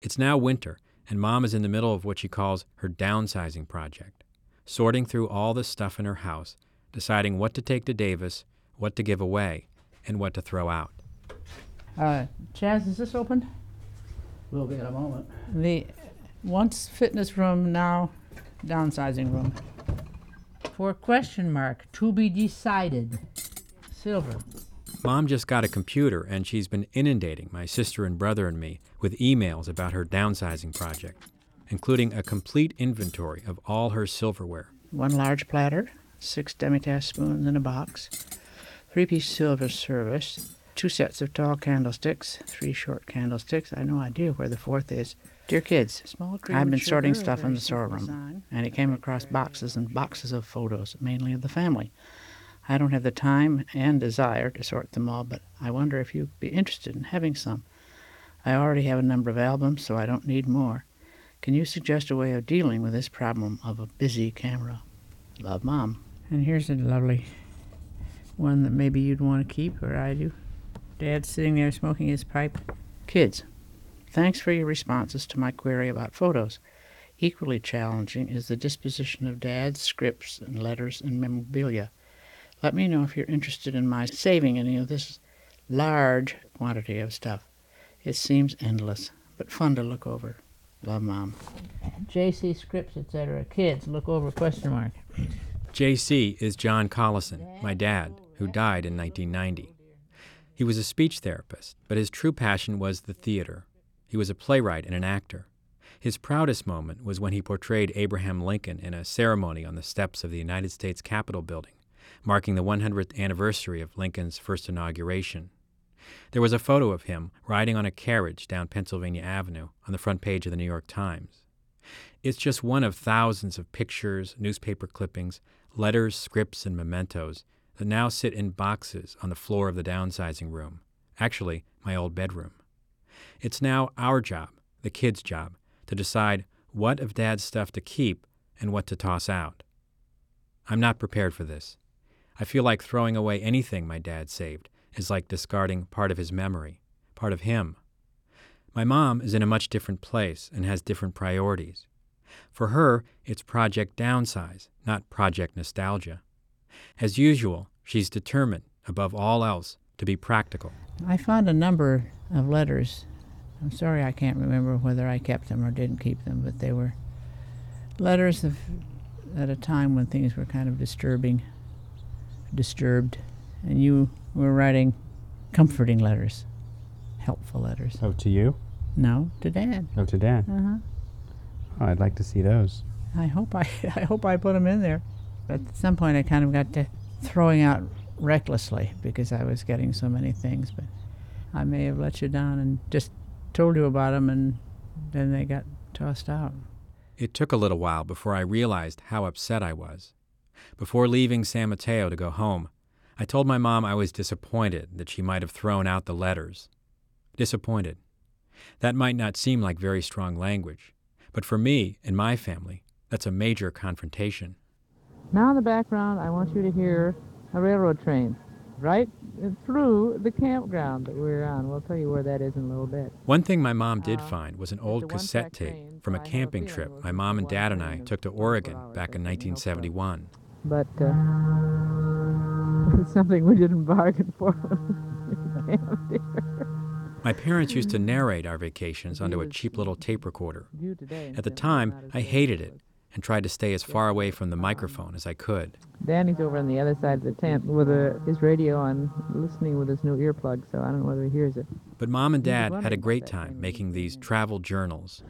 It's now winter, and Mom is in the middle of what she calls her downsizing project, sorting through all the stuff in her house, deciding what to take to Davis, what to give away, and what to throw out. Uh, Chaz, is this open? We'll be in a moment. The once fitness room, now downsizing room. For question mark, to be decided. Silver. Mom just got a computer, and she's been inundating my sister and brother and me with emails about her downsizing project, including a complete inventory of all her silverware. One large platter, six demitasse spoons in a box, three piece silver service, two sets of tall candlesticks, three short candlesticks. I have no idea where the fourth is. Dear kids, I've been sorting stuff in the storeroom, and it came across boxes and boxes of photos, mainly of the family. I don't have the time and desire to sort them all, but I wonder if you'd be interested in having some. I already have a number of albums, so I don't need more. Can you suggest a way of dealing with this problem of a busy camera? Love, Mom. And here's a lovely one that maybe you'd want to keep, or I do. Dad's sitting there smoking his pipe. Kids, thanks for your responses to my query about photos. Equally challenging is the disposition of Dad's scripts and letters and memorabilia. Let me know if you're interested in my saving any of this large quantity of stuff. It seems endless, but fun to look over. Love, Mom. JC scripts, etc. Kids, look over question mark. JC is John Collison, my dad, who died in 1990. He was a speech therapist, but his true passion was the theater. He was a playwright and an actor. His proudest moment was when he portrayed Abraham Lincoln in a ceremony on the steps of the United States Capitol building, marking the 100th anniversary of Lincoln's first inauguration. There was a photo of him riding on a carriage down Pennsylvania Avenue on the front page of the New York Times. It's just one of thousands of pictures, newspaper clippings, letters, scripts, and mementos that now sit in boxes on the floor of the downsizing room, actually, my old bedroom. It's now our job, the kids' job, to decide what of Dad's stuff to keep and what to toss out. I'm not prepared for this. I feel like throwing away anything my dad saved is like discarding part of his memory, part of him. My mom is in a much different place and has different priorities. For her, it's Project Downsize, not Project Nostalgia. As usual, she's determined, above all else, to be practical. I found a number of letters. I'm sorry I can't remember whether I kept them or didn't keep them, but they were letters of at a time when things were kind of disturbing, disturbed, and you were writing comforting letters, helpful letters. Oh, to you? No, to Dad. Oh, to Dad. Uh huh. Oh, I'd like to see those. I hope I I hope I put them in there. But at some point, I kind of got to throwing out recklessly because I was getting so many things. But I may have let you down and just told you about them, and then they got tossed out. It took a little while before I realized how upset I was. Before leaving San Mateo to go home, I told my mom I was disappointed that she might have thrown out the letters. Disappointed. That might not seem like very strong language, but for me and my family, that's a major confrontation. Now in the background, I want you to hear a railroad train right through the campground that we're on. We'll tell you where that is in a little bit. One thing my mom did Uh, find was an old cassette tape from a I have a camping trip my mom and dad and I took to Oregon back in I think, no problem. 1971. But uh, it's something we didn't bargain for. My parents used to narrate our vacations onto a cheap little tape recorder. At the time, I hated it. And tried to stay as far away from the microphone as I could. Danny's over on the other side of the tent with a, his radio on, listening with his new earplug, so I don't know whether he hears it. But mom and dad had a great time making these travel journals.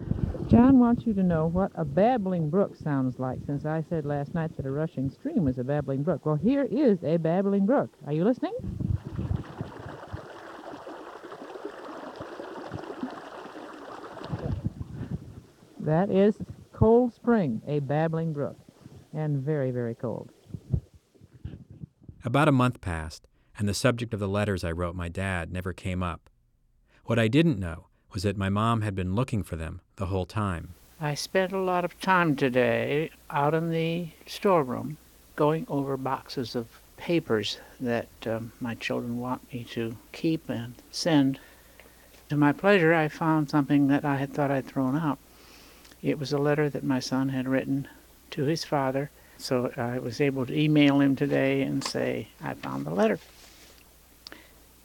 John wants you to know what a babbling brook sounds like, since I said last night that a rushing stream was a babbling brook. Well, here is a babbling brook. Are you listening? That is Cold Spring, a babbling brook, and very, very cold. About a month passed, and the subject of the letters I wrote my dad never came up. What I didn't know was that my mom had been looking for them the whole time. I spent a lot of time today out in the storeroom going over boxes of papers that um, my children want me to keep and send. To my pleasure, I found something that I had thought I'd thrown out. It was a letter that my son had written to his father, so I was able to email him today and say, I found the letter.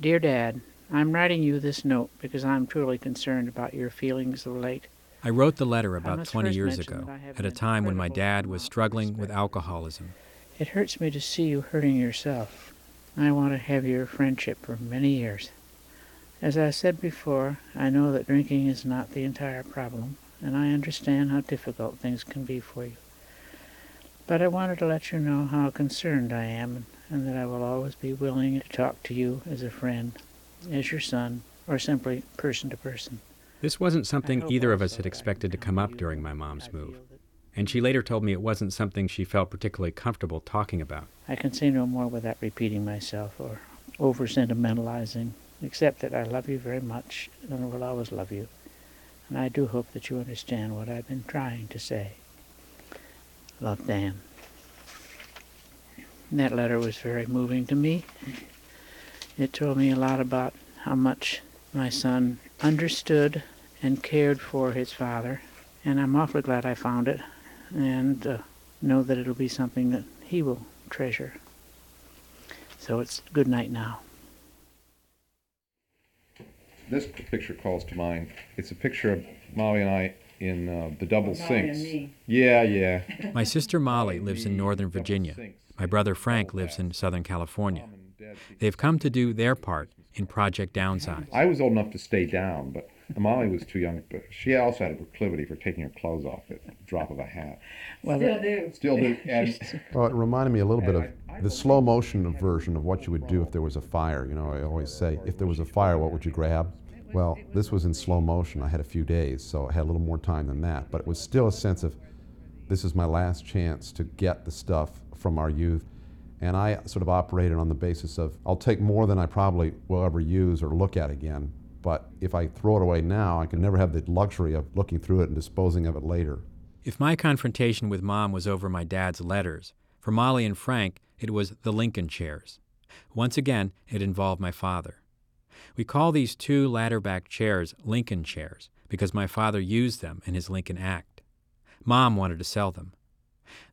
Dear Dad, I'm writing you this note because I'm truly concerned about your feelings of late. I wrote the letter about 20 years ago, that I have at a time when my dad was struggling with alcoholism. It hurts me to see you hurting yourself. I want to have your friendship for many years. As I said before, I know that drinking is not the entire problem, and I understand how difficult things can be for you. But I wanted to let you know how concerned I am, and that I will always be willing to talk to you as a friend, as your son, or simply person to person. This wasn't something either of us had expected to come up during my mom's move. And she later told me it wasn't something she felt particularly comfortable talking about. I can say no more without repeating myself or over sentimentalizing, except that I love you very much and will always love you. And I do hope that you understand what I've been trying to say. Love, Dan. That letter was very moving to me. It told me a lot about how much my son understood and cared for his father, and I'm awfully glad I found it, and uh, know that it'll be something that he will treasure. So it's good night now. This picture calls to mind. It's a picture of Molly and I in uh, the double sinks. Yeah, yeah. My sister Molly lives in Northern Virginia. My brother Frank lives in Southern California. They've come to do their part in Project Downsize. I was old enough to stay down, but Molly was too young. But she also had a proclivity for taking her clothes off at the drop of a hat. Well, Still do. Still And Well, it reminded me a little bit of the slow motion version of what you would do if there was a fire. You know, I always say, if there was a fire, what would you grab? Well, this was in slow motion. I had a few days, so I had a little more time than that. But it was still a sense of this is my last chance to get the stuff from our youth. And I sort of operated on the basis of I'll take more than I probably will ever use or look at again. But if I throw it away now, I can never have the luxury of looking through it and disposing of it later. If my confrontation with mom was over my dad's letters, for Molly and Frank, it was the Lincoln chairs. Once again, it involved my father. We call these two ladder back chairs Lincoln chairs because my father used them in his Lincoln Act. Mom wanted to sell them.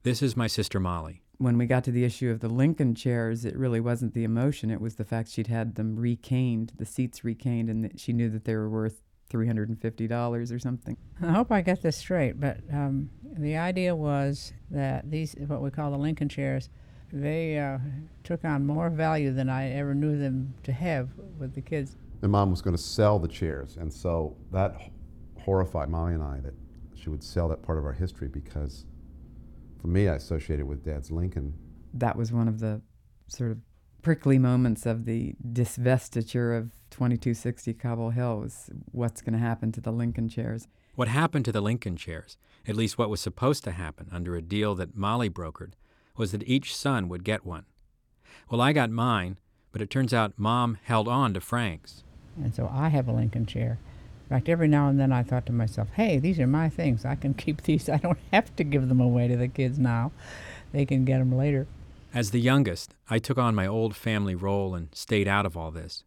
This is my sister Molly. When we got to the issue of the Lincoln chairs, it really wasn't the emotion. It was the fact she'd had them recaned, the seats recaned, and that she knew that they were worth $350 or something. I hope I get this straight, but um, the idea was that these, what we call the Lincoln chairs, they uh, took on more value than I ever knew them to have with the kids. My mom was going to sell the chairs, and so that horrified Molly and I that she would sell that part of our history because, for me, I associated with Dad's Lincoln. That was one of the sort of prickly moments of the disvestiture of 2260 Cobble Hill was what's going to happen to the Lincoln chairs. What happened to the Lincoln chairs, at least what was supposed to happen under a deal that Molly brokered, was that each son would get one. Well, I got mine, but it turns out Mom held on to Frank's. And so I have a Lincoln chair. In fact, every now and then I thought to myself, hey, these are my things. I can keep these. I don't have to give them away to the kids now. They can get them later. As the youngest, I took on my old family role and stayed out of all this.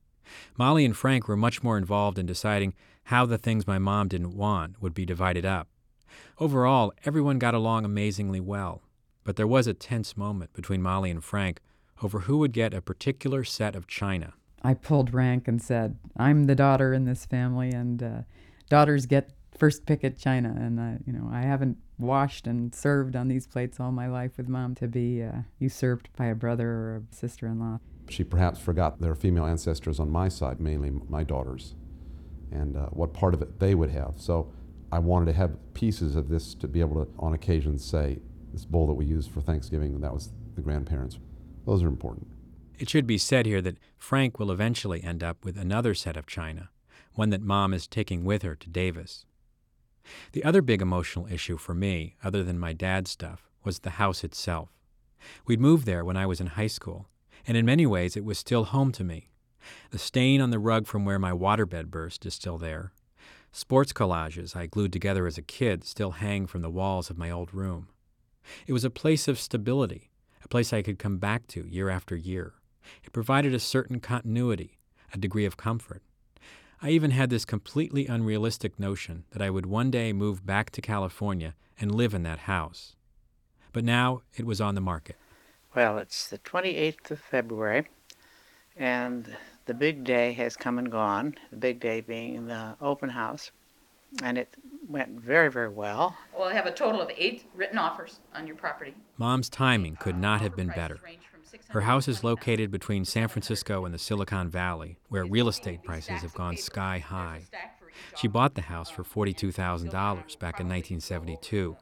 Molly and Frank were much more involved in deciding how the things my mom didn't want would be divided up. Overall, everyone got along amazingly well, but there was a tense moment between Molly and Frank over who would get a particular set of china. I pulled rank and said, I'm the daughter in this family, and uh, daughters get first pick at China. And, uh, you know, I haven't washed and served on these plates all my life with mom to be uh, usurped by a brother or a sister in law. She perhaps forgot their female ancestors on my side, mainly my daughters, and uh, what part of it they would have. So I wanted to have pieces of this to be able to, on occasion, say, this bowl that we used for Thanksgiving, that was the grandparents. Those are important. It should be said here that Frank will eventually end up with another set of china, one that Mom is taking with her to Davis. The other big emotional issue for me, other than my dad's stuff, was the house itself. We'd moved there when I was in high school, and in many ways it was still home to me. The stain on the rug from where my waterbed burst is still there. Sports collages I glued together as a kid still hang from the walls of my old room. It was a place of stability, a place I could come back to year after year. It provided a certain continuity, a degree of comfort. I even had this completely unrealistic notion that I would one day move back to California and live in that house. But now it was on the market. Well, it's the 28th of February, and the big day has come and gone. The big day being the open house, and it went very, very well. Well, I have a total of eight written offers on your property. Mom's timing could not have been better. Her house is located between San Francisco and the Silicon Valley, where real estate prices have gone sky high. She bought the house for $42,000 back in 1972.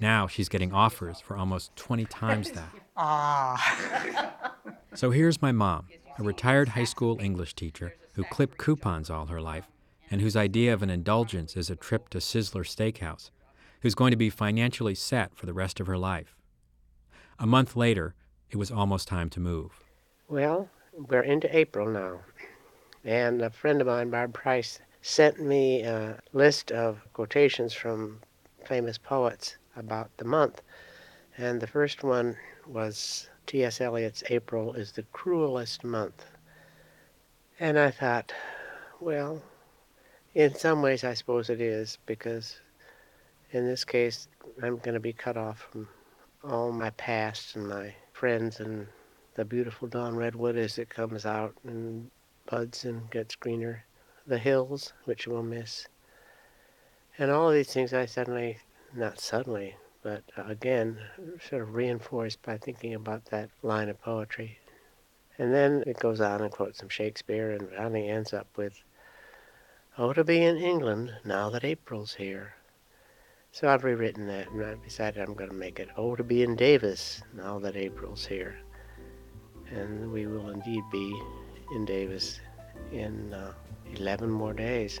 Now she's getting offers for almost 20 times that. Ah. So here's my mom, a retired high school English teacher who clipped coupons all her life and whose idea of an indulgence is a trip to Sizzler Steakhouse, who's going to be financially set for the rest of her life. A month later, it was almost time to move. Well, we're into April now, and a friend of mine, Barb Price, sent me a list of quotations from famous poets about the month. And the first one was T.S. Eliot's April is the cruelest month. And I thought, well, in some ways I suppose it is, because in this case I'm going to be cut off from all my past and my friends and the beautiful dawn redwood as it comes out and buds and gets greener, the hills, which we'll miss. And all of these things I suddenly, not suddenly, but again, sort of reinforced by thinking about that line of poetry. And then it goes on and quotes some Shakespeare and finally ends up with, Oh, to be in England now that April's here. So I've rewritten that and I've decided I'm going to make it, Oh, to be in Davis now that April's here. And we will indeed be in Davis in uh, 11 more days.